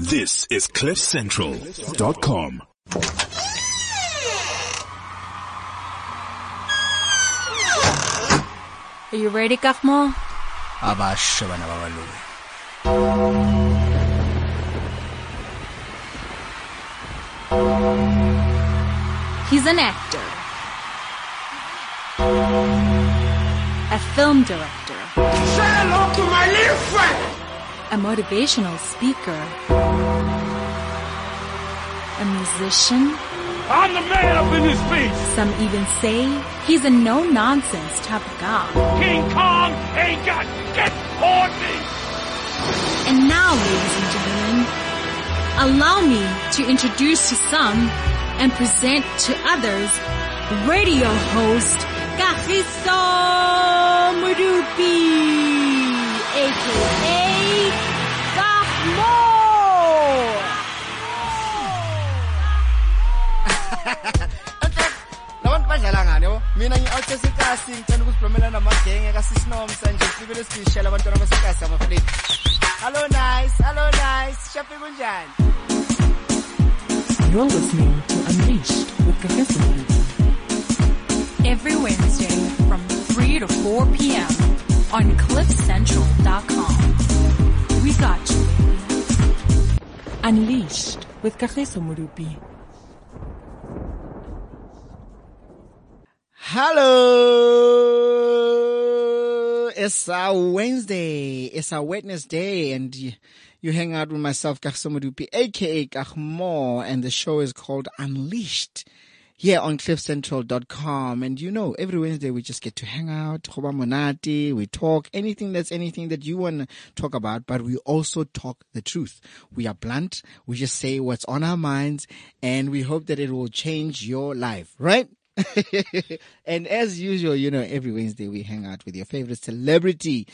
This is CliffCentral.com. Are you ready, Kakmo? abasha bana babalungu He's an actor, a film director, Say hello to my little friend. A motivational speaker, a musician. I'm the man up in this piece. Some even say he's a no-nonsense type of guy. King Kong ain't got shit on me. And now, ladies and gentlemen, allow me to introduce to some and present to others radio host Kagiso Modupi, aka Yabo oh? mina ngi-out esikasi ngicela ukusibromela namagenge kasisinomsa nje sibile sibishela abantwana basekasi abafredi hallo nice. Hallo nice. Shapi kunjani? You're listening to Unleashed with Professor Every Wednesday from 3 to 4 p.m. on CliffCentral.com. Unleashed with Kagiso Modupi. Hello, it's a Wednesday, it's our Wednesday, and you, hang out with myself, Kagiso Modupi, aka Kahmo, and the show is called Unleashed here on cliffcentral.com. And you know, every Wednesday we just get to hang out, Monati, we talk anything that's anything that you want to talk about, but we also talk the truth. We are blunt, we just say what's on our minds, and we hope that it will change your life, right? and as usual, you know, every Wednesday we hang out with your favorite celebrity.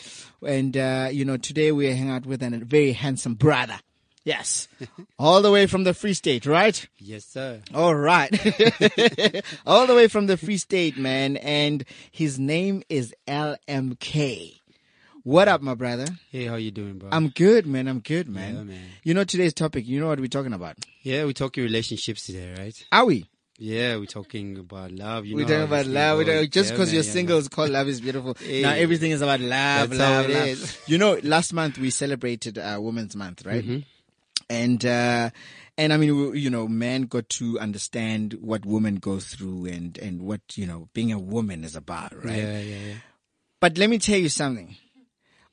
And, uh, you know, today we hang out with a very handsome brother. Yes. All the way from the Free State, right? Yes, sir. All right. All the way from the Free State, man. And his name is LMK. What up, my brother? Hey, how you doing, bro? I'm good, man. I'm good, man. Yeah, man. You know today's topic. You know what we're talking about? yeah, we're talking relationships today, right? Are we? Yeah, we're talking about love. You We're know talking about love. Talking, just because man, you're yeah, single man. is called love is beautiful. Hey. now everything is about love, That's how love, it love. is. You know, last month we celebrated uh, Women's Month, right? Mm-hmm. And uh, and I mean, you know, men got to understand what women go through and and what you know being a woman is about, right? Yeah, yeah, yeah. But let me tell you something.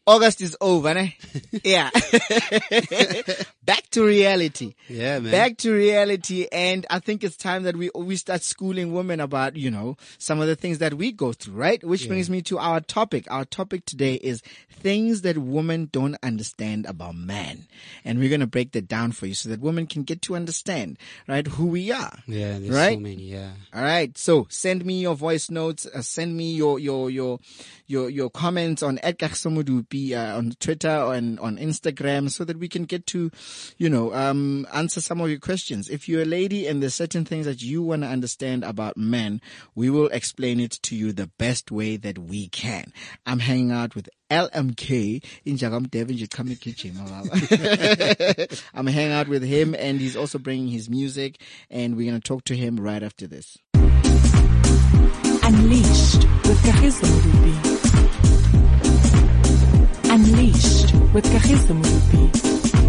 August is over, ne? yeah. Back to reality. Yeah, man. Back to reality. And I think it's time that we, we start schooling women about, you know, some of the things that we go through, right? Which brings me to our topic. Our topic today is things that women don't understand about men. And we're going to break that down for you so that women can get to understand, right, who we are. Yeah, Right? so many. Yeah. All right. So send me your voice notes. Uh, send me your your your your your comments on Edgar Somudupi uh, on Twitter and on Instagram, so that we can get to, you know, um, answer some of your questions. If you're a lady and there's certain things that you want to understand about men, we will explain it to you the best way that we can. I'm hanging out with LMK in Jagam Devin Jikami Kitchen. I'm hanging out with him and he's also bringing his music and we're going to talk to him right after this. Unleashed with Modupi. Unleashed with Kagiso Modupi.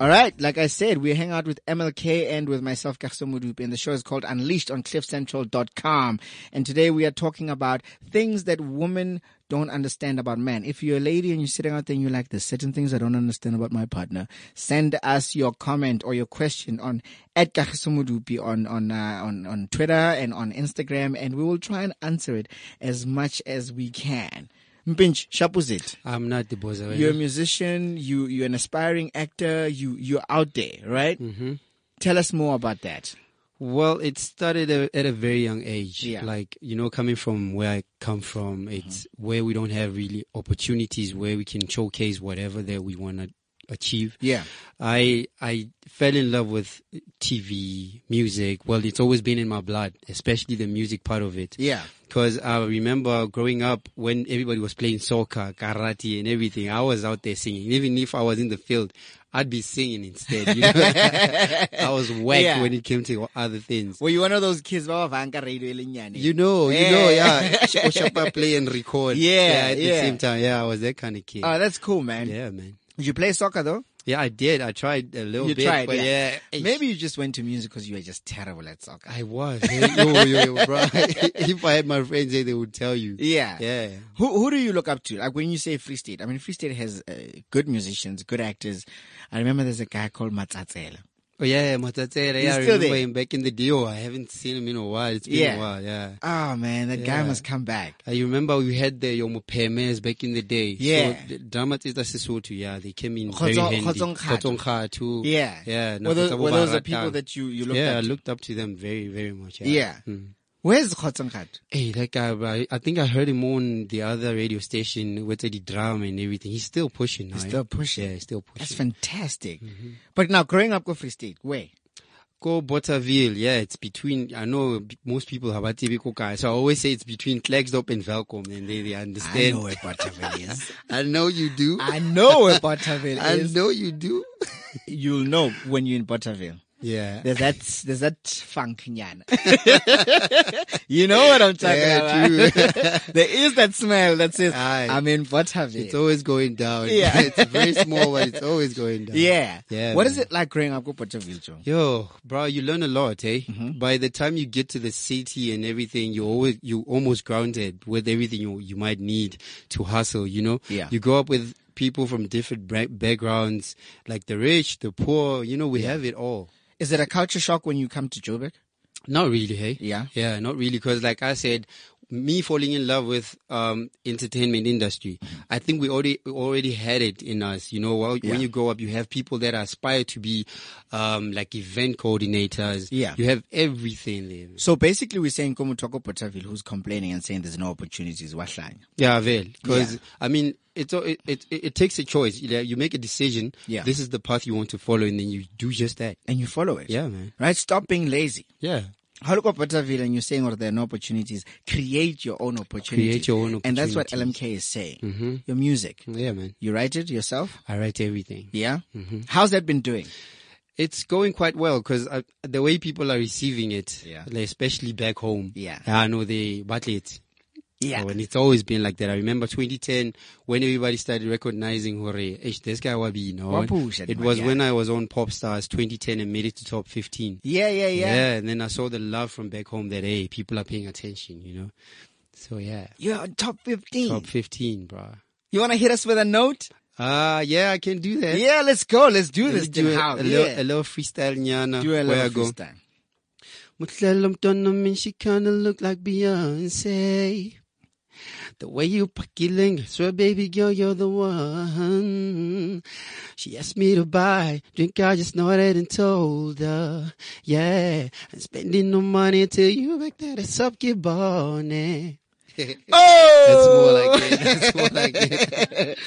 All right, like I said, we hang out with MLK and with myself, Kagiso Modupi, and the show is called Unleashed on cliffcentral.com. And today we are talking about things that women don't understand about men. If you're a lady and you're sitting out there and you're like, there's certain things I don't understand about my partner, send us your comment or your question on at Kagiso Modupi on, on, uh, on, on Twitter and on Instagram, and we will try and answer it as much as we can. Mpinch, shapuzit. I'm not the boss. You're a musician. You you're an aspiring actor. You you're out there, right? Mm-hmm. Tell us more about that. Well, it started a, at a very young age. Yeah. Like, you know, coming from where I come from, it's where we don't have really opportunities where we can showcase whatever that we want to achieve. Yeah. I I fell in love with TV, music. Well, it's always been in my blood, especially the music part of it. Yeah. Because I remember growing up when everybody was playing soccer, karate, and everything. I was out there singing. Even if I was in the field, I'd be singing instead. You know? I was whack Yeah. when it came to other things. Were you one of those kids? Baba vanka radio elinyane? You know, you know, yeah. Sh- Shapa play and record. Yeah, yeah at the same time. Yeah, I was that kind of kid. Oh, that's cool, man. yeah, man. Did you play soccer though? Yeah, I did. I tried a little You bit, tried, but yeah. yeah. Maybe you just went to music because you were just terrible at soccer. I was. yo, yo, yo, bro. if I had my friends here, they would tell you. Yeah. Yeah. Who who do you look up to? Like when you say Free State, I mean Free State has uh, good musicians, good actors. I remember there's a guy called Matsatsela. Oh yeah, Matatere. Yeah, I still remember there? him back in the day. Oh, I haven't seen him in a while. It's been Yeah. a while. Yeah. Oh man, that guy must come back. I remember we had the Yomo Pemes back in the day. Yeah. So, the Dramatista Sesotho, yeah, they came in very handy. Kgotsong Kgatho. Kgotsong Kgatho. Yeah. Yeah. Were those, were those the people that you, you looked Yeah, up to? looked up to them very, very much. Yeah. Yeah. Mm. Where's Khotsong Khat? Hey, that uh, guy, I- I think I heard him on the other radio station with the drum and everything. He's still pushing. He's yeah. still pushing. Yeah, he's still pushing. That's fantastic. Mm-hmm. But now growing up go Free State, where? Go Bothaville, yeah, it's between, I know most people have a TV guy, so I always say it's between Klerksdorp and Welkom, and they, they I understand. know where Bothaville is. I know you do. I know where Bothaville is. I know you do. You'll know when you're in Bothaville. Yeah. There's that, there's that funk nyana. you know what I'm talking Yeah, about. there is that smell that says, Aye. I'm in Bothaville. It's always going down. Yeah. it's very small, but it's always going down. yeah. Yeah, What is man. it like growing up with Bothaville, Joe? Yo, bro, you learn a lot, eh? Mm-hmm. By the time you get to the city and everything, you always, you almost grounded with everything you, you might need to hustle, you know? Yeah. You grow up with people from different backgrounds, like the rich, the poor, you know, we have it all. Is it a culture shock when you come to Joburg? Not really, hey? Yeah. Yeah, not really. Cause like I said, me falling in love with, um, entertainment industry, I think we already, already had it in us. You know, well, Yeah. when you grow up, you have people that aspire to be, um, like event coordinators. Yeah. You have everything there. So basically we're saying Komutoko Bothaville who's complaining and saying there's no opportunities. Wahlanya. Yeah, well, because Yeah. I mean, it's it, it it takes a choice. You You make a decision. Yeah. This is the path you want to follow, and then you do just that. And you follow it. Yeah, man. Right? Stop being lazy. Yeah. How look Bothaville and you're saying, or there are no opportunities. Create your own opportunity. Create your own opportunities. And that's what. LMK is saying. Mm-hmm. Your music. Yeah, man. You write it yourself? I write everything. Yeah? Mm-hmm. How's that been doing? It's going quite well because the way people are receiving it, Yeah. especially back home. Yeah. I know they battle it. Yeah. So, and it's always been like that. I remember 2010 when everybody started recognizing Hore, this guy Wabi, no. It was yeah. when I was on Pop Stars 2010 and made it to top 15. Yeah, yeah, yeah. Yeah, and then I saw the love from back home that hey, people are paying attention, you know. So yeah, You're on top 15. top 15, bro. You want to hit us with a note? Ah, yeah, I can do that. Yeah, let's go. Let's do Let this. do a, a little, yeah. a little freestyle, nyana. do a little freestyle. Mntwana min she kinda look like Beyonce. The way you pakilling, swear baby girl, you're the one. She asked me to buy drink, I just nodded and told her, yeah, I'm spending no money till you back that it's up your bonnet. Oh! That's more like it. That's more like it.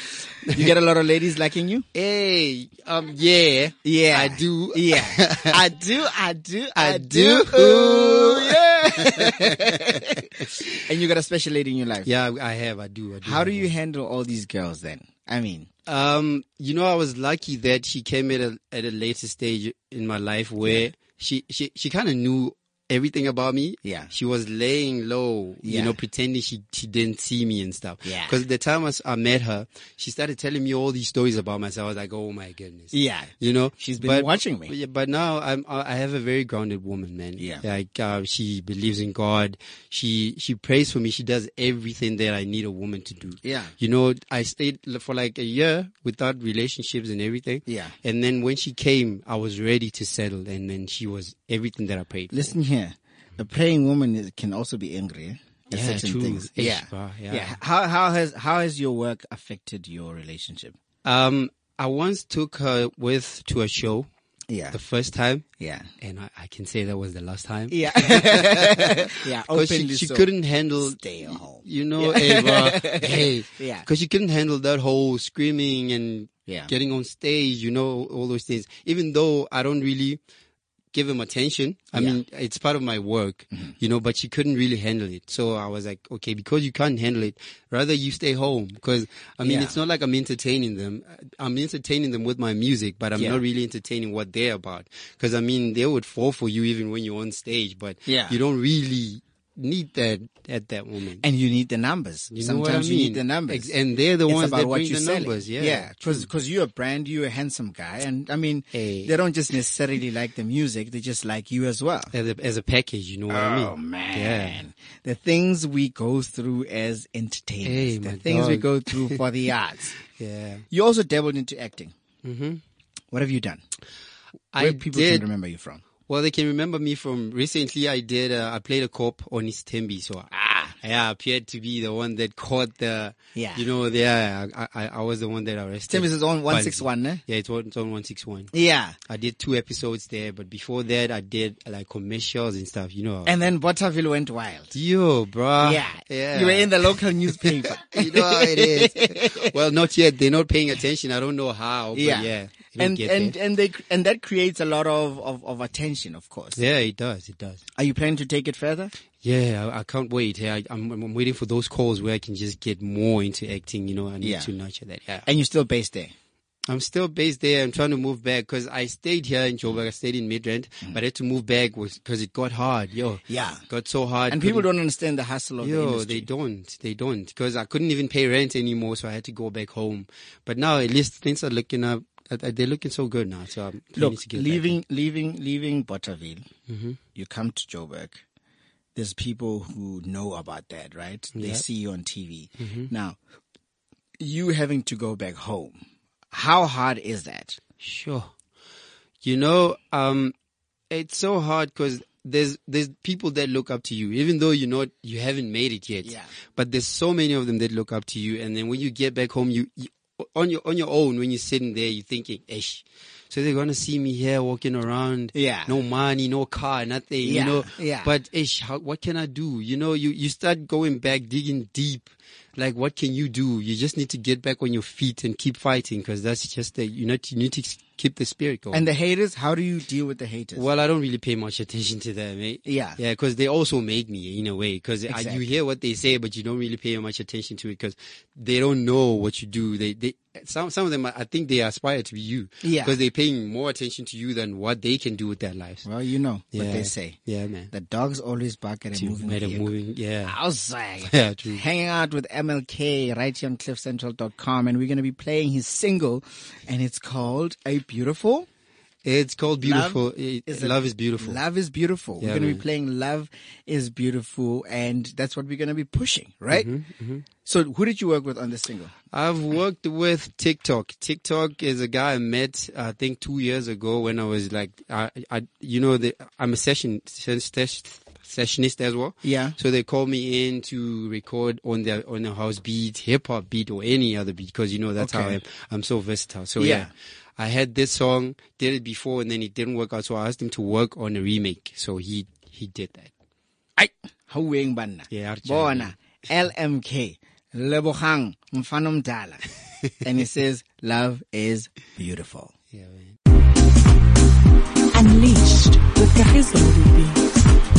you get a lot of ladies liking you? Hey, um, yeah, Yeah. I do. Yeah. I do, I do, I, I do. do. Ooh, yeah. and you got a special lady in your life. Yeah, I have. I do. I do. How do you one. handle all these girls then? I mean, Um, you know, I was lucky that she came at a at a later stage in my life where she she she kind of knew everything about me. Yeah. She was laying low, Yeah. you know, pretending she she didn't see me and stuff. Yeah. Because the time i met her, she started telling me all these stories about myself. I was like, oh my goodness. yeah. You know, She's been watching me. Yeah, but now I'm I have a very grounded woman, man. Yeah. like uh, she believes in God. She she prays for me. She does everything that I need a woman to do. Yeah. you know, I stayed for like a year without relationships and everything. Yeah. and then when she came, I was ready to settle, and then she was everything that I prayed. for. Listen here. A praying woman is, can also be angry at Yeah, certain true. things. Yeah. yeah. yeah. How, how has, how has your work affected your relationship? Um, I once took her with to a show. Yeah. the first time, Yeah. and I, I can say that was the last time. Yeah. yeah. Because she, she so. couldn't handle, Stay at home. you know, hey, bro, hey, Yeah. because she couldn't handle that whole screaming and Yeah. getting on stage, you know, all those things. Even though I don't really give him attention, I Yeah. Mm-hmm. mean, it's part of my work, you know, but she couldn't really handle it. So I was like, okay, because you can't handle it, rather you stay home. Because I mean, Yeah. it's not like I'm entertaining them. I'm entertaining them with my music, but I'm Yeah. not really entertaining what they're about. Because I mean, they would fall for you even when you're on stage, but Yeah. you don't really need that at that moment. And you need the numbers. You Sometimes I you need the numbers. Ex- and they're the it's ones about that what bring the selling. numbers. Yeah, yeah. Because you're a brand, you're a handsome guy, and I mean, Hey. they don't just necessarily like the music; they just like you as well. as a, as a package, you know what I mean? Oh man, Yeah. the things we go through as entertainers, Hey, the things we go through for the arts. Yeah. You also dabbled into acting. Mm-hmm. What have you done? I Where people did. can remember you from? Well, they can remember me from recently. I did. Uh, I played a cop on East Tembi, so ah, yeah, I appeared to be the one that caught the. Yeah. You know, yeah, I, I, I was the one that arrested. Tim is on one six one, eh? Yeah, it's on, it's on one six one. Yeah. I did two episodes there, but before that, I did like commercials and stuff. You know. And then Bothaville went wild. Yo, bruh. yeah. Yeah. You were in the local newspaper. you know how it is. well, not yet. They're not paying attention. I don't know how. But yeah. yeah. And and there. and they and that creates a lot of, of, of attention, of course. yeah, it does. It does. Are you planning to take it further? Yeah, I, I can't wait. Yeah, I, I'm, I'm waiting for those calls where I can just get more into acting. You know, I need Yeah. to nurture that. Yeah. And you're still based there. I'm still based there. I'm trying to move back because I stayed here in Joburg. I stayed in Midrand, but I had to move back because it got hard. Yo, Mm. Yeah. got so hard. And people don't understand the hustle of the Yo, industry. they don't. They don't. Because I couldn't even pay rent anymore, so I had to go back home. But now at least things are looking up. They're looking so good now. So I'm Look, to get back. leaving, leaving, leaving Bothaville, Mm-hmm. you come to Joburg. There's people who know about that, right? They Yeah. see you on TV. Mm-hmm. Now, you having to go back home, how hard is that? Sure. You know, um, it's so hard because there's there's people that look up to you, even though you know you haven't made it yet. Yeah. But there's so many of them that look up to you, and then when you get back home, you, you on your on your own when you're sitting there, you're thinking, "Ish." So they're gonna see me here walking around, Yeah. no money, no car, nothing, Yeah, you know. yeah. But ish, how, what can I do? You know, you you start going back, digging deep. Like, what can you do? You just need to get back on your feet and keep fighting because that's just the you know you need to keep the spirit going. And the haters, how do you deal with the haters? Well, I don't really pay much attention to them, eh? Yeah. Yeah, because they also make me in a way. Because Exactly. you hear what they say, but you don't really pay much attention to it because they don't know what you do. They, they, some, some of them, I think they aspire to be you. Yeah. Because they're paying more attention to you than what they can do with their lives. well, you know what they say. Yeah, man. The dogs always bark at a moving make a moving, yeah. outside. Yeah, true. Hanging out with MLK right here on cliffcentral.com and we're going to be playing his single and it's called A Beautiful. It's called beautiful. Love is love is beautiful. Love is beautiful. Yeah, we're going to be playing Love is Beautiful and that's what we're going to be pushing, right? Mm-hmm, So who did you work with on this single? I've worked with TikTok. TikTok is a guy I met, I think, two years ago when I was like, I, I you know, the, I'm a session, ses- ses- sessionist as well. Yeah. So they call me in to record on their on a house beat, hip hop beat, or any other beat because you know that's how I am. I'm so versatile. So Yeah. yeah. I had this song, did it before, and then it didn't work out. So I asked him to work on a remake. So he he did that. Ay, hauweng banna. Yeah, Arjun. Bona, LMK, Lebogang, Mfano Mdala. and he says, love is beautiful. Yeah, man. Unleashed with Kagiso Moruti.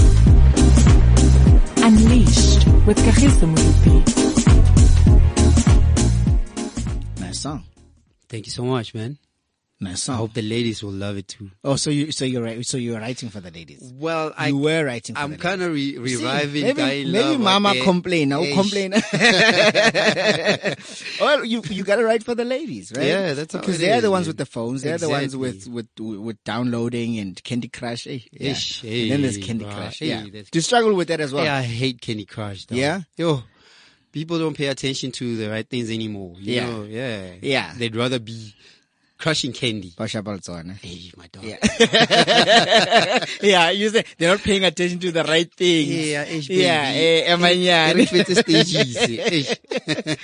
Unleashed with Kagiso Moruti. Nice song. Thank you so much, man. Nice I hope the ladies will love it too. Oh, so you, so you're right. So you're writing for the ladies. Well, I you were writing for I'm kind of re- ladies. See, reviving maybe, maybe Love mama again. complain. Now Eish. complain. well, you, you gotta write for the ladies, right? Yeah, that's Because they're is, the ones man. with the phones. They're the ones with, with, with downloading and Candy Crush. Eh? Yeah. Ish, and then there's Candy bruh, Crush. hey, Yeah. that's- Do you struggle with that as well? Yeah, I hate Candy Crush. Though. Yeah? Yo, people don't pay attention to the right things anymore. You Yeah. Know? Yeah. Yeah. They'd rather be crushing Candy. Hey, my dog. yeah, you say they're not paying attention to the right things. Yeah, yeah, eh, Emanyane. If it's a stages,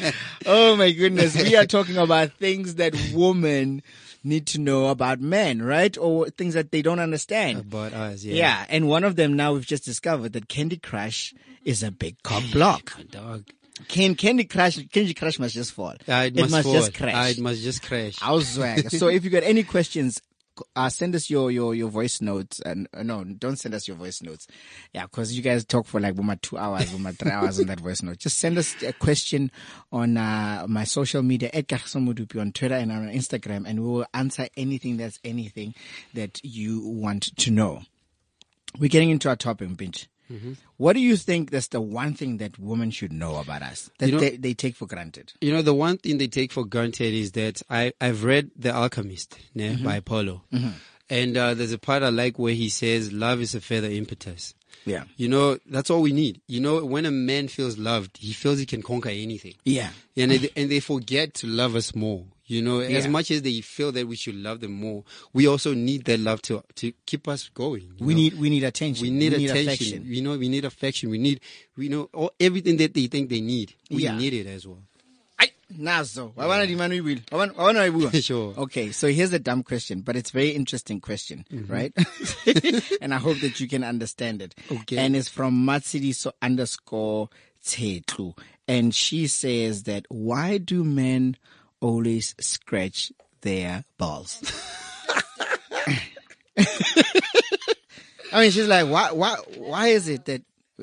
eh, oh my goodness. We are talking about things that women need to know about men, right? Or things that they don't understand. about us, yeah. Yeah. And one of them now we've just discovered that Candy Crush is a big cock block. My dog. Can Candy Crush, Candy Crush must just fall. Ah, it, must, fall. just crash. Ah, it must just crash. I'll swag. so if you got any questions, uh, send us your, your, your voice notes and uh, no, don't send us your voice notes. Yeah, cause you guys talk for like uma two hours, uma three hours on that voice note. Just send us a question on, uh, my social media at Kagiso Modupi on Twitter and on Instagram and we will answer anything that's anything that you want to know. We're getting into our topic, Binch. Mm-hmm. What do you think that's the one thing that women should know about us that You know- they, they take for granted? You know, the one thing they take for granted is that I, I've read The Alchemist ne, Mm-hmm. by Paulo. And uh, there's a part I like where he says, love is a feather impetus. Yeah. You know, that's all we need. You know, when a man feels loved, he feels he can conquer anything. Yeah. And they, and they forget to love us more. You know, as much as they feel that we should love them more, we also need that love to to keep us going. We know? need, we need attention. we need attention. affection. You know, we need affection. We need, we know all, everything that they think they need. We Yeah. need it as well. Ai, nazo. Wa bona dimane o buile? Wa bona- wa bona wa e bua? Sure. Okay, so here's a dumb question, but it's a very interesting question, mm-hmm. right? and I hope that you can understand it. Okay. And it's from Matsidiso underscore Tsetlu. And she says that why do men always scratch their balls? I mean, she's like, why, why, why is it that,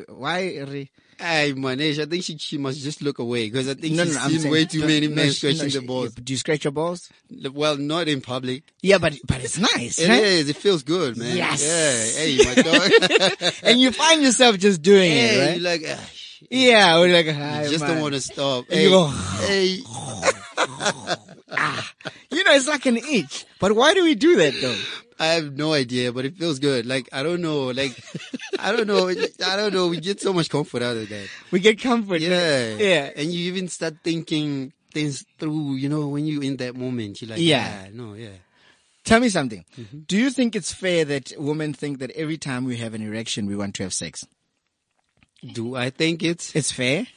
why, re- Hey, Manesh, I think she, she must just look away because I think no, she's no, I'm seen saying, way too many men no, scratching she- the balls. Do you scratch your balls? Well, not in public. Yeah, but but it's nice, It right? is. It feels good, man. Yes. Yeah. Hey, my dog. And you find yourself just doing hey, it, right? you're like, ah, yeah, we're like, "Hi, You just man." don't want to stop. And Hey, you. You know, it's like an itch. But why do we do that though? I have no idea, but it feels good. Like I don't know. Like I don't know. I don't know. We get so much comfort out of that. We get comfort. Yeah, Yeah. And you even start thinking things through. You know, when you in that moment, you're like, Yeah. yeah, no, yeah. Tell me something. Mm-hmm. Do you think it's fair that women think that every time we have an erection, we want to have sex? Do I think it's It's fair?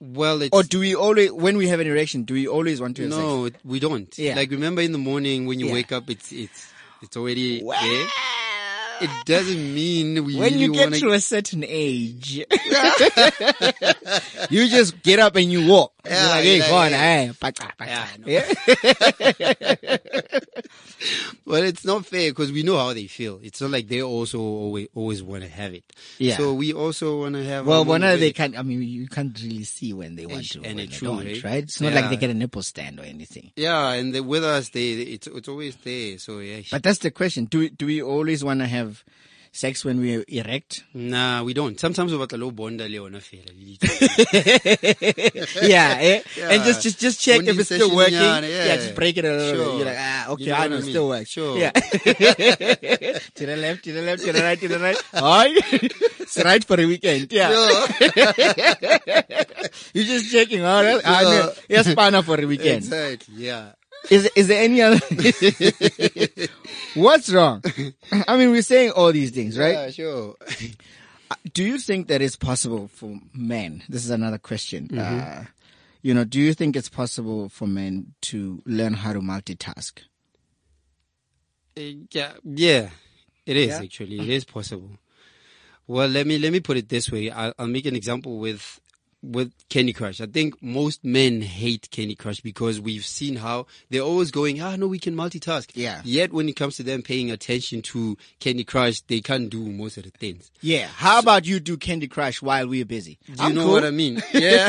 Well? It's Or do we always, when we have an erection, do we always want to have no, it- we don't. Yeah. Like remember in the morning when you Yeah. wake up, it's it's it's already Well, there. It doesn't mean we when really you get wanna, to a certain age, you just get up and you walk. Yeah, You're like, hey, yeah, on, yeah. pacha, pacha. Yeah, I Well, it's not fair because we know how they feel. It's not like they also always always want to have it. Yeah. So we also want to have. Well, when moment they can't, I mean, you can't really see when they want to, and when it's they true, don't, right? right? It's not like they get a nipple stand or anything. Yeah, and the, with us, they it's it's always there. So yeah. But that's the question. Do do we always want to have sex when we're erect? Nah, we don't. Sometimes we batla lo bonda le ona fela. yeah, eh? Yeah. And just, just, just check Bonding if it's still working. yeah, Yeah, yeah. just break it a little Sure. bit. You're like, ah, okay, You know I know, it still works. Sure. Yeah. to the left, to the left, to the right, to the right. Hi. it's right for a weekend. Yeah. You're just checking out. Oh, I know. Yes, spanner for a weekend. exactly. Yeah. Is is there any other? What's wrong? I mean, we're saying all these things, right? Yeah, sure. Do you think that it's possible for men? This is another question. Mm-hmm. Uh, you know, do you think it's possible for men to learn how to multitask? Uh, yeah, yeah, it is Yeah? actually. It is possible. Well, let me let me put it this way. I'll, I'll make an example with with Candy Crush. I think most men hate Candy Crush because we've seen how they're always going, ah, no, we can multitask. Yeah. Yet when it comes to them paying attention to Candy Crush, they can't do most of the things. Yeah. How about you do Candy Crush while we're busy? Do you know what I mean? Yeah.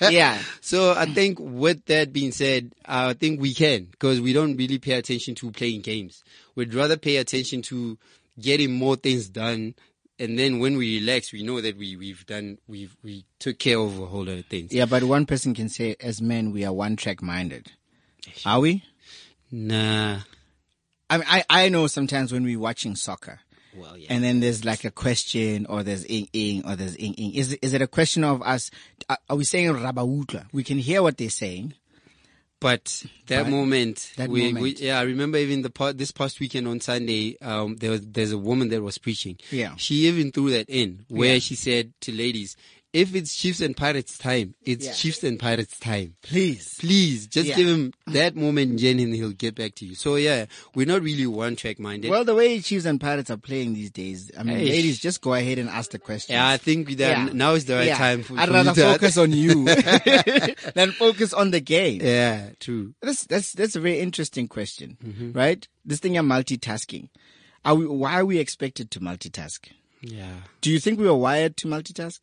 yeah. So I think with that being said, I think we can because we don't really pay attention to playing games. We'd rather pay attention to getting more things done. And then when we relax, we know that we, we've done, we've, we took care of a whole lot of things. Yeah, but one person can say, as men, we are one track minded. Are we? Nah. I mean, I, I know sometimes when we're watching soccer, Well, yeah. and then there's like a question or there's ing ing or there's ing ing. Is, is it a question of us? Are, are we saying rabautla? We can hear what they're saying, But that Right. moment, That we, moment. we, yeah, I remember even the part, this past weekend on Sunday, um, there was, there's a woman that was preaching. Yeah. She even threw that in where Yeah. she said to ladies, if it's Chiefs and Pirates time, it's Yeah. Chiefs and Pirates time. Please. Please, just Yeah. give him that moment, Jen, and he'll get back to you. So yeah, we're not really one track minded. Well, the way Chiefs and Pirates are playing these days, I mean, ladies, just go ahead and ask the question. yeah, I think that now is the right Yeah. time for, I'd rather you to- focus on you than focus on the game. Yeah, true. That's that's that's a very interesting question, Mm-hmm. right? This thing of multitasking. Are we, why are we expected to multitask? Yeah. Do you think we are wired to multitask?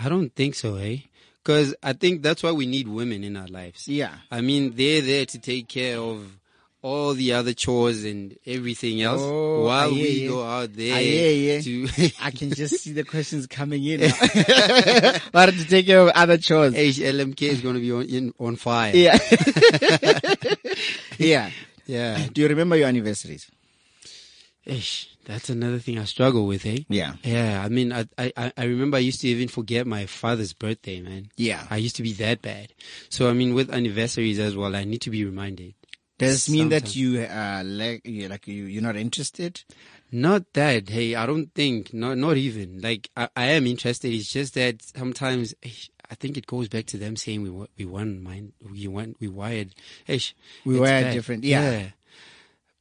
I don't think so, eh? Because I think that's why we need women in our lives. Yeah. I mean, they're there to take care of all the other chores and everything else Oh, while yeah, we yeah. go out there Ah, yeah, yeah. to. I can just see the questions coming in. But to take care of other chores. HLMK is going to be on, in, on fire. Yeah. yeah. Yeah. Do you remember your anniversaries? Ish, that's another thing I struggle with, eh? Yeah. Yeah, I mean, I, I, I remember I used to even forget my father's birthday, man. Yeah. I used to be that bad. So, I mean, with anniversaries as well, I need to be reminded. Does this mean that you uh like you like you you're not interested? Not that. Hey, I don't think. Not not even. Like I, I am interested. It's just that sometimes I think it goes back to them saying we we won mind we want we wired. Ish, We wired bad. different, yeah.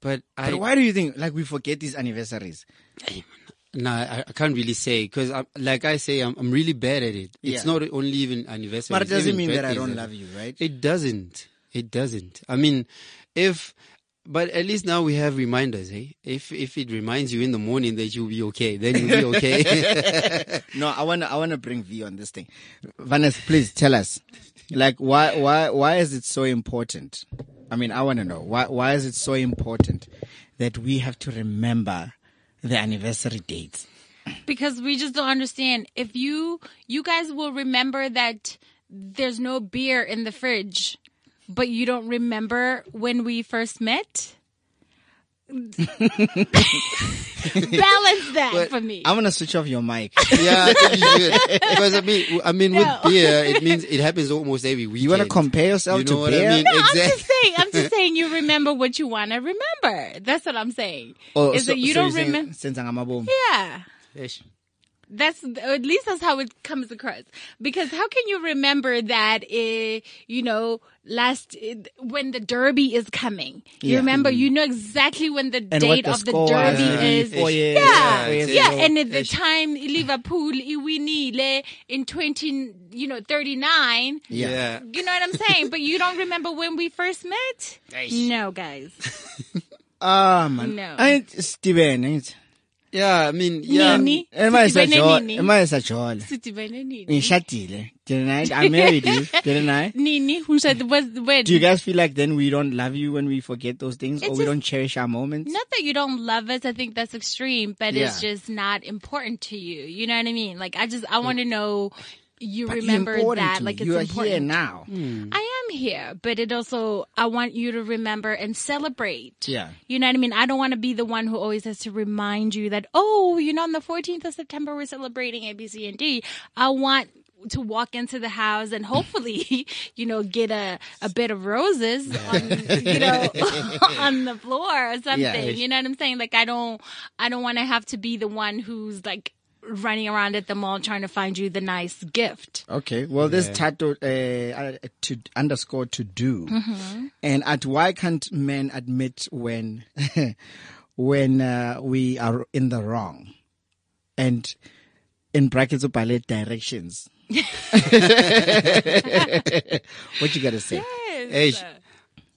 But I But why do you think like we forget these anniversaries? no, I, I can't really say because like I say, I'm I'm really bad at it. It's Yeah. not only even anniversary. But it doesn't mean that I don't love you, right? It doesn't. It doesn't. I mean, if, but at least now we have reminders, eh? If, if it reminds you in the morning that you'll be okay, then you'll be okay. No, I wanna I wanna bring V on this thing. Vanessa, please tell us. Like why why why is it so important? I mean I wanna know. Why why is it so important that we have to remember the anniversary dates? because we just don't understand. If you you guys will remember that there's no beer in the fridge, but you don't remember when we first met. Balance that for me. I'm gonna switch off your mic. yeah, I think you should. Because I mean, I mean, No. with beer, it means it happens almost every week. You wanna compare yourself You know to what beer? I mean? no, I'm exactly. just saying. I'm just saying. You remember what you want to remember. That's what I'm saying. Oh, is so- that you so don't you're saying remember? Senza ngamabomu. Yeah. Ish. That's at least that's how it comes across. Because how can you remember that? Uh, you know, last uh, when the Derby is coming, you Yeah. remember. You know exactly when the And date the of the Derby maybe is. four years, yeah, four yeah, and at the Ish. time Liverpool iwinile in twenty, you know, thirty nine. Yeah. You know what I'm saying? but you don't remember when we first met? No, guys. Ah man. No. Ain't Steven, ain't Yeah, I mean, yeah. Nini? Am I? Nini? Am I nini? Ngishadile. Didn't I? I married you, didn't I? Nini, who said was when? Do you guys feel like then we don't love you when we forget those things, or we don't cherish our moments? Not that you don't love us. I think that's extreme, but it's just not important to you. You know what I mean? Like I just I want to know you But remember that. Like it's you are important. here now. I am here, but it also I want you to remember and celebrate. Yeah. You know what I mean? I don't want to be the one who always has to remind you that, oh, you know, on the 14th of September, we're celebrating A, B, C, and D. I want to walk into the house and hopefully, you know, get a, a bed of roses on, you know, on the floor or something. Yeah. You know what I'm saying? Like, I don't, I don't want to have to be the one who's like running around at the mall trying to find you the nice gift. Okay. Well, this title uh, uh, to underscore to do, and at why can't men admit when when uh, we are in the wrong, and in brackets of ballet directions. what you gotta say? Ish.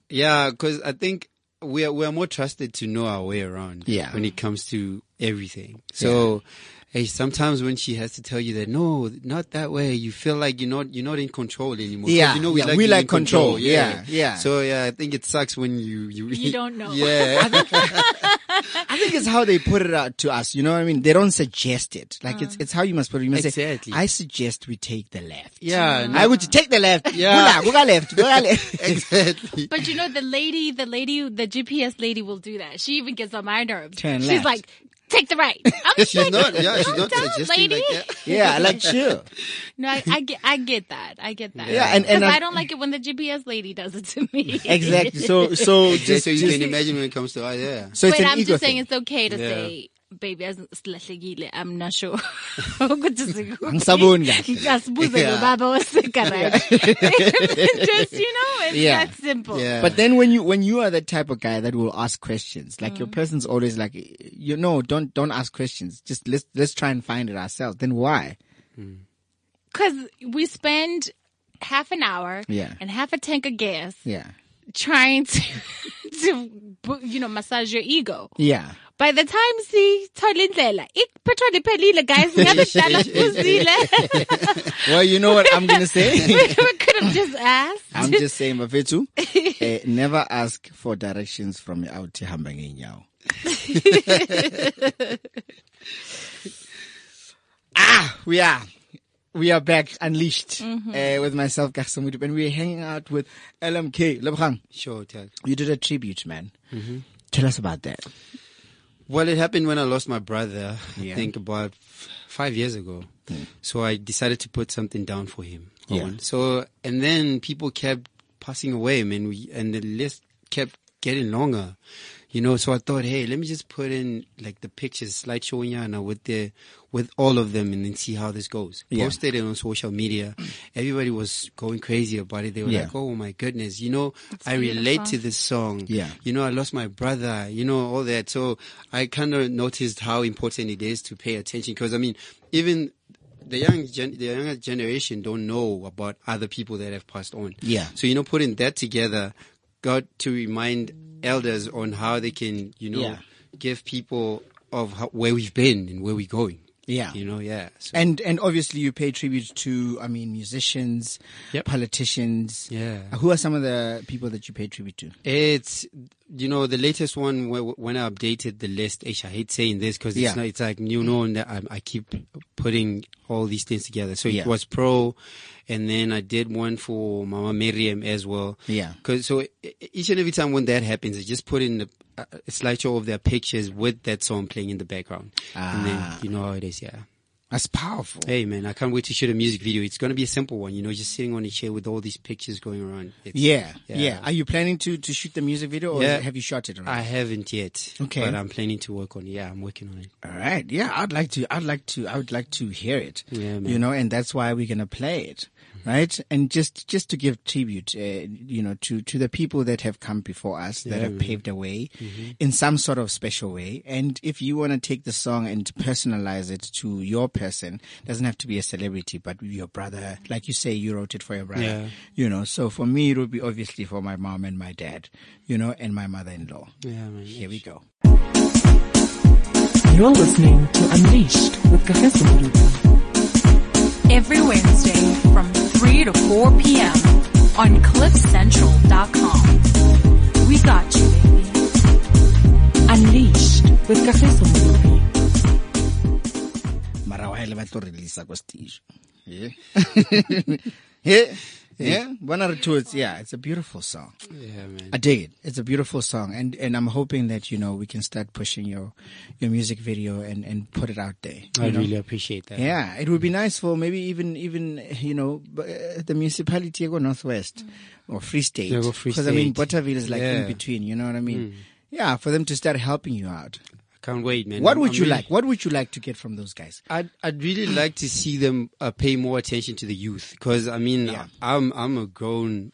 Yeah, because I think we are we are more trusted to know our way around. Yeah. When it comes to everything, so. Hey, sometimes when she has to tell you that no, not that way, you feel like you're not you're not in control anymore. Yeah, you know we yeah, like, we like control. control. Yeah, yeah. So yeah, I think it sucks when you you, You don't know. Yeah, I think it's how they put it out to us. You know what I mean? They don't suggest it. Like it's uh. it's how you must put it. You must Exactly. say, "I suggest we take the left." yeah, I would take the left. Yeah. Go left. Go left. Go left. exactly. But you know, the lady, the lady, the GPS lady will do that. She even gets on my nerves. Turn She's left. like, take the right. I'm just She's like, not, yeah, she's not down, suggesting lady. like that. Yeah, like chill. No, I, I get, I get that. I get that. Yeah, and- and 'Cause I- I, don't like it when the GPS lady does it to me. Exactly. So, so Just just, so you just can imagine when it comes to us, yeah. so it's But I'm ego just saying thing. it's okay to Yeah. say, baby, as silahlekile, I'm not sure. Ukuthi sikuphi. Angisaboni kahle. Ngiyasibuza Yeah. nobaba wasika, right? Just, you know, it's Yeah. that simple. Yeah. But then when you when you are the type of guy that will ask questions, like Mm. your person's always like, you know, don't don't ask questions. Just let's let's try and find it ourselves. Then why? Cause we spend half an hour Yeah. and half a tank of gas Yeah, trying to, to, you know, massage your ego. yeah. By the time sithola indlela, i-petrol iphelile guys, ngabe kudala sibuzile. Well, you know what I'm gonna say. we could have just asked. I'm just saying, Mafetu, eh, never ask for directions from out hamba ngenyawo. ah, we are. We are back, unleashed, uh, with myself, Gasamudu, and we're hanging out with LMK. Lebogang, Sure, tell. you did a tribute, man. Tell us about that. Well, it happened when I lost my brother, Yeah. I think about f- five years ago. Hmm. So I decided to put something down for him. Yeah. So, and then people kept passing away, man. We, and the list kept getting longer, you know, so I thought, hey, let me just put in like the pictures, slideshow Yana with the, with all of them and then see how this goes. Yeah. Posted it on social media. Everybody was going crazy about it. They were Yeah. like, oh my goodness, you know, I relate to this song. Yeah. You know, I lost my brother, you know, all that. So I kind of noticed how important it is to pay attention because I mean, even the young gen- the younger generation don't know about other people that have passed on. Yeah. So you know, putting that together got to remind elders on how they can, you know, Yeah. give people of how, where we've been and where we're going. Yeah. You know, yeah. So, And and obviously you pay tribute to, I mean, musicians, Yep. politicians. Yeah. Who are some of the people that you pay tribute to? It's you know the latest one when I updated the list. Ish, I hate saying this because Yeah. it's not. It's like you know that I, I keep putting all these things together. So Yeah. it was pro, and then I did one for Mama Miriam as well. Yeah. Because so each and every time when that happens, I just put in the, a slideshow of their pictures with that song playing in the background, and then Ah. you know how it is. Yeah. That's powerful. Hey man, I can't wait to shoot a music video. It's gonna be a simple one, you know, just sitting on a chair with all these pictures going around. It's, Yeah, yeah, Yeah. Are you planning to to shoot the music video, or Yeah. have you shot it already? I haven't yet. Okay. But I'm planning to work on it. Yeah, I'm working on it. All right. Yeah, I'd like to. I'd like to. I would like to hear it. Yeah, man. You know, and that's why we're gonna play it, right? And just just to give tribute, uh, you know, to to the people that have come before us that have paved the way Mm-hmm. in some sort of special way. And if you want to take the song and personalize it to your person, doesn't have to be a celebrity, but your brother, like you say, you wrote it for your brother. Yeah. You know, so for me, it would be obviously for my mom and my dad, you know, and my mother-in-law. Yeah, man. Here we go. You're listening to Unleashed with Kagiso Moruti. Every Wednesday from 3 to 4 p.m. on cliffcentral.com. We got you, baby. Unleashed with Moruti. mara wa hele ba tlo releasa ko stage yeah yeah yeah bona two. It's yeah it's a beautiful song Yeah, man. i dig it it's a beautiful song and and i'm hoping that you know we can start pushing your your music video and and put it out there I know? really appreciate that. yeah it would be nice for maybe even even you know uh, the municipality go northwest or free state Yeah, go Free because i mean State. Bothaville is like in Yeah. Mm. between you know what i mean yeah for them to start helping you out Can't wait, man. what I'm- would I'm you really- like what would you like to get from those guys I'd I'd really like to see them uh, pay more attention to the youth because I mean Yeah. I'm I'm a grown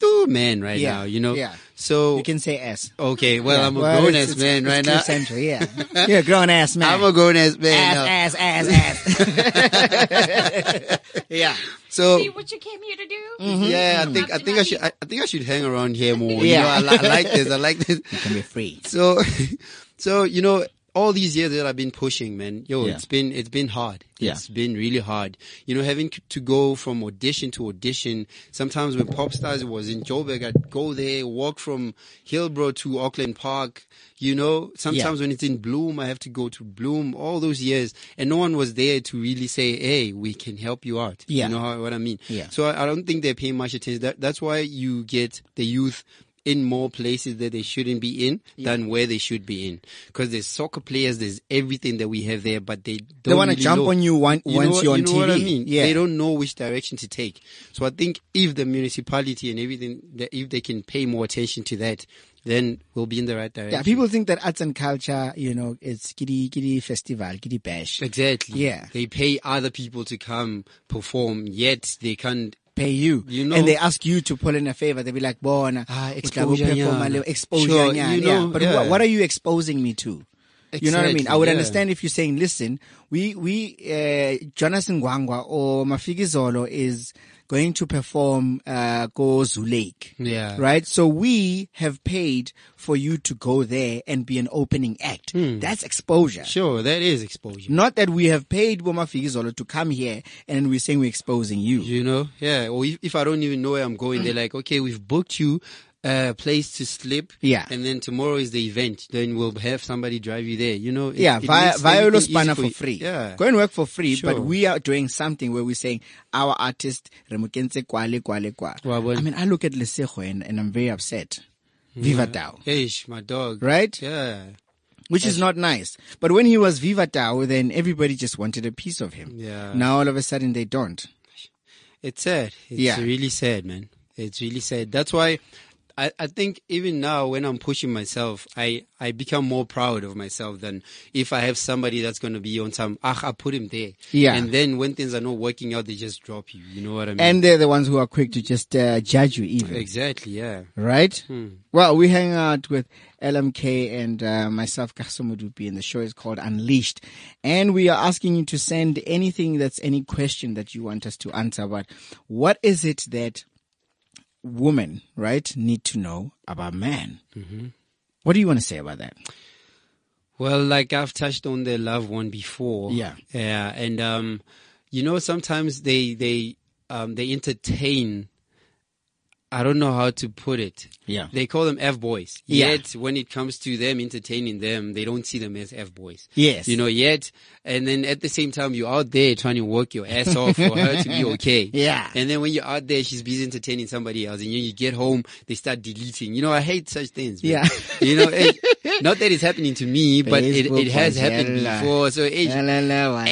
dude, man right Yeah, now, you know. yeah. So you can say s okay, well Yeah, I'm a well, grown it's- ass it's- man it's right now. Central, yeah. You're a grown ass man. I'm a grown ass man. now. ass, ass, ass, ass. yeah. So See what you came here to do? yeah, I think I think I should I, I think I should hang around here more. Yeah. You know, I, I like this. I like this. You can be free. So, so you know, all these years that I've been pushing, man, yo, Yeah. it's been it's been hard. Yeah. It's been really hard. You know, having to go from audition to audition. Sometimes when pop stars was in Joburg, I'd go there, walk from Hillbrow to Auckland Park. You know, sometimes when it's in Bloem, I have to go to Bloem. All those years, and no one was there to really say, "Hey, we can help you out." Yeah. You know how, what I mean? Yeah. So I, I don't think they're paying much attention. That, that's why you get the youth in more places that they shouldn't be in than where they should be in. Because there's soccer players, there's everything that we have there, but they don't They wanna really jump know- on you one- know once you're on you know what I TV. mean? Yeah. They don't know which direction to take. So I think if the municipality and everything, if they can pay more attention to that, then we'll be in the right direction. Yeah, people think that arts and culture, you know, it's kitty kitty festival, kitty bash. Exactly. Yeah. They pay other people to come perform, yet they can't. Pay you, You know- and they ask you to pull in a favor. They be like, "Bona, Ah, o tla bo exposure perform a nyana." little exposure, Sure, nyana." you yeah. But yeah. what, what are you exposing me to? You know what I mean? I would yeah. understand if you're saying, "Listen, we we uh, Jonas Gwangwa or Mafikizolo is going to perform uh, go Zoo Lake." Yeah. right? So we have paid for you to go there and be an opening act. That's exposure. Sure, that is exposure. Not that we have paid bo Mafikizolo to come here and we're saying we're exposing you. You know? Yeah. Or if, if I don't even know where I'm going, they're like, okay, we've booked you a place to sleep. Yeah. And then tomorrow is the event. Then we'll have somebody drive you there. You know? It- yeah, it via, Spanner easy for free. Yeah. Go and work for free, but we are doing something where we're saying our artist, Remukense Kwale Kwale Kwa. Wa. I mean, I look at Lesego and, and I'm very upset. Mm-hmm. Viva Tao. Eish, my dog. Right? Yeah. Which is not nice. But when he was Viva Tao, then everybody just wanted a piece of him. Yeah. Now all of a sudden they don't. It's sad. It's Yeah. really sad, man. It's really sad. That's why I, I think even now when I'm pushing myself, I, I become more proud of myself than if I have somebody that's going to be on some, ah, I put him there. Yeah. And then when things are not working out, they just drop you. You know what I mean? And they're the ones who are quick to just uh, judge you even. exactly, yeah. right? Well, we hang out with LMK and uh, myself, Kagiso Modupi, and the show is called Unleashed. And we are asking you to send anything that's any question that you want us to answer. But what is it that women, right, need to know about men? What do you want to say about that? Well, like I've touched on the love one before. Yeah. Yeah. And, um, you know, sometimes they, they, um, they entertain, I don't know how to put it. Yeah. They call them F boys. Yeah. Yet when it comes to them entertaining them, they don't see them as F boys. Yes. You know, yet, and then at the same time, you're out there trying to work your ass off for her to be okay. Yeah. And then when you're out there, she's busy entertaining somebody else, and you, you get home, they start deleting. You know, I hate such things. man. Yeah. You know, it, not that it's happening to me, but it, it has happened before. So, wajala.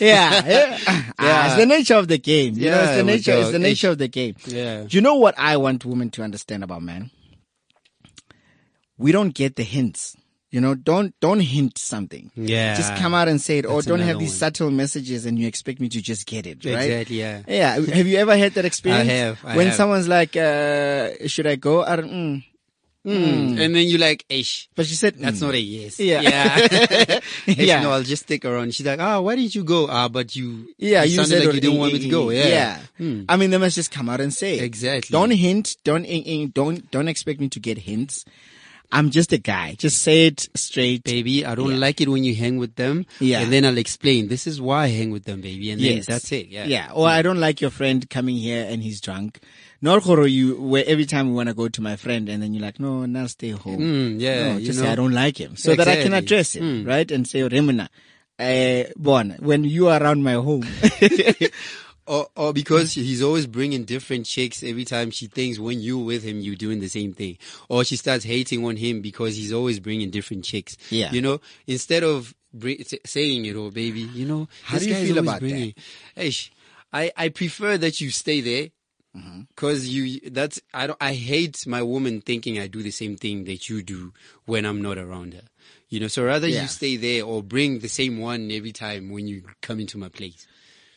yeah, yeah. Ah, it's the nature of the game. You know, it's Yeah, the nature. It's the nature of the game. Yeah. Do you know what I want women to understand about men? We don't get the hints. You know, don't don't hint something. Yeah. Just come out and say it, or don't have these one. subtle messages and you expect me to just get it, right? Exactly, yeah. Yeah. Have you ever had that experience? have, I when have. someone's like, uh, "Should I go?" I don't. Mm. And then you're like, ish. But she said, That's mm. not a yes. Yeah. Yeah. Yeah. No, I'll just stick around. She's like, ah, why didn't you go? Ah, but you, Yeah, you said like you didn't want me to go. Yeah. yeah. Hmm. I mean, they must just come out and say it. Exactly. Don't hint. Don't eh, eh, don't don't expect me to get hints. I'm just a guy. Just say it straight. Baby, I don't Yeah. like it when you hang with them. Yeah. And then I'll explain, this is why I hang with them, baby. And then Yes. that's it. Yeah. Yeah. Or I don't like your friend coming here and he's drunk. Nor Koro, you where every time we want to go to my friend and then you're like, no, now stay home. Mm, yeah, No, you just know. say I don't like him, so that I can address it, Mm. right? And say, Remuna, uh, Bon, when you are around my home, Or, or because he's always bringing different chicks every time she thinks when you're with him, you're doing the same thing. Or she starts hating on him because he's always bringing different chicks. Yeah. You know, instead of bring, saying it, oh baby, you know, How do you feel about bringing, Hey, sh- I, I prefer that you stay there. Mm-hmm. Cause you, that's, I don't, I hate my woman thinking I do the same thing that you do when I'm not around her. You know, so rather Yeah. you stay there or bring the same one every time when you come into my place.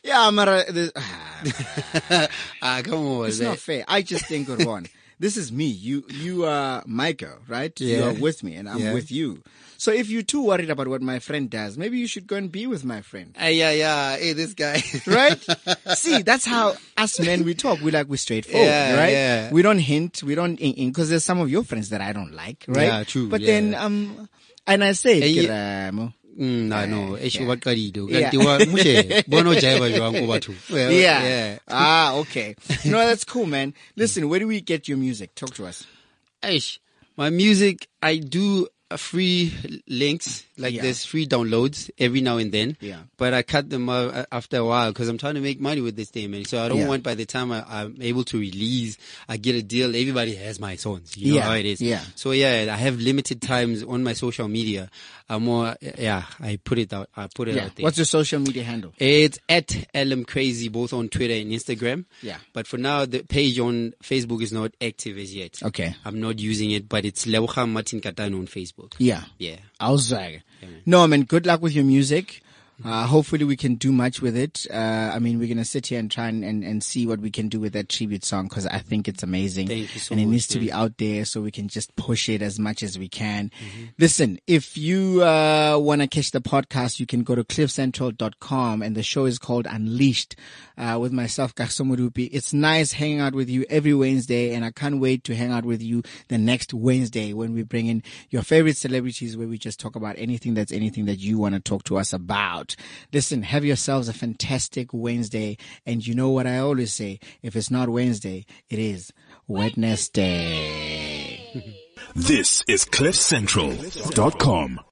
yeah, Mara, the- ah, ah, come on. it's not fair. I just think, Ron, this is me. You, you are girl, right? You are with me and I'm Yeah. with you. So if you're too worried about what my friend does, maybe you should go and be with my friend. Hey, yeah, yeah. Hey, this guy. right? See, that's how us men we talk. We like we straightforward, Yeah, right? yeah. We don't hint. We don't because there's some of your friends that I don't like, right? Yeah, true, But yeah. then um, and I say, Keramo. Mm, no. Esho ba qadile. Yeah. Kanti wa mushe bona jive jwang ko batho. Yeah. Yeah. Ah, okay. no, that's cool, man. Listen, where do we get your music? Talk to us. Eish, my music, I do uh, free links, like Yeah. there's free downloads every now and then. Yeah. But I cut them uh, uh, after a while because I'm trying to make money with this thing, man. So I don't Yeah. want by the time I, I'm able to release, I get a deal. Everybody has my songs. You know Yeah, how it is. yeah. So yeah, I have limited times on my social media. I'm more, yeah, I put it out. I put it Yeah. out there. What's your social media handle? It's at LM Crazy both on Twitter and Instagram. Yeah. But for now, the page on Facebook is not active as yet. Okay. I'm not using it, but it's Lebogang Martin Katano on Facebook. Yeah. Yeah. I was Awesome. No, man, good luck with your music. Uh, hopefully we can do much with it. Uh, I mean, we're going to sit here and try and, and, and see what we can do with that tribute song because I think it's amazing. Thank you so and it much, needs to be out there so we can just push it as much as we can. Mm-hmm. Listen, if you, uh, want to catch the podcast, you can go to cliffcentral.com and the show is called Unleashed, uh, with myself, Kagiso Modupi. It's nice hanging out with you every Wednesday and I can't wait to hang out with you the next Wednesday when we bring in your favorite celebrities where we just talk about anything that's anything that you want to talk to us about. Listen, have yourselves a fantastic Wednesday. And you know what I always say? If it's not Wednesday, it is Wednesday. This is CliffCentral.com.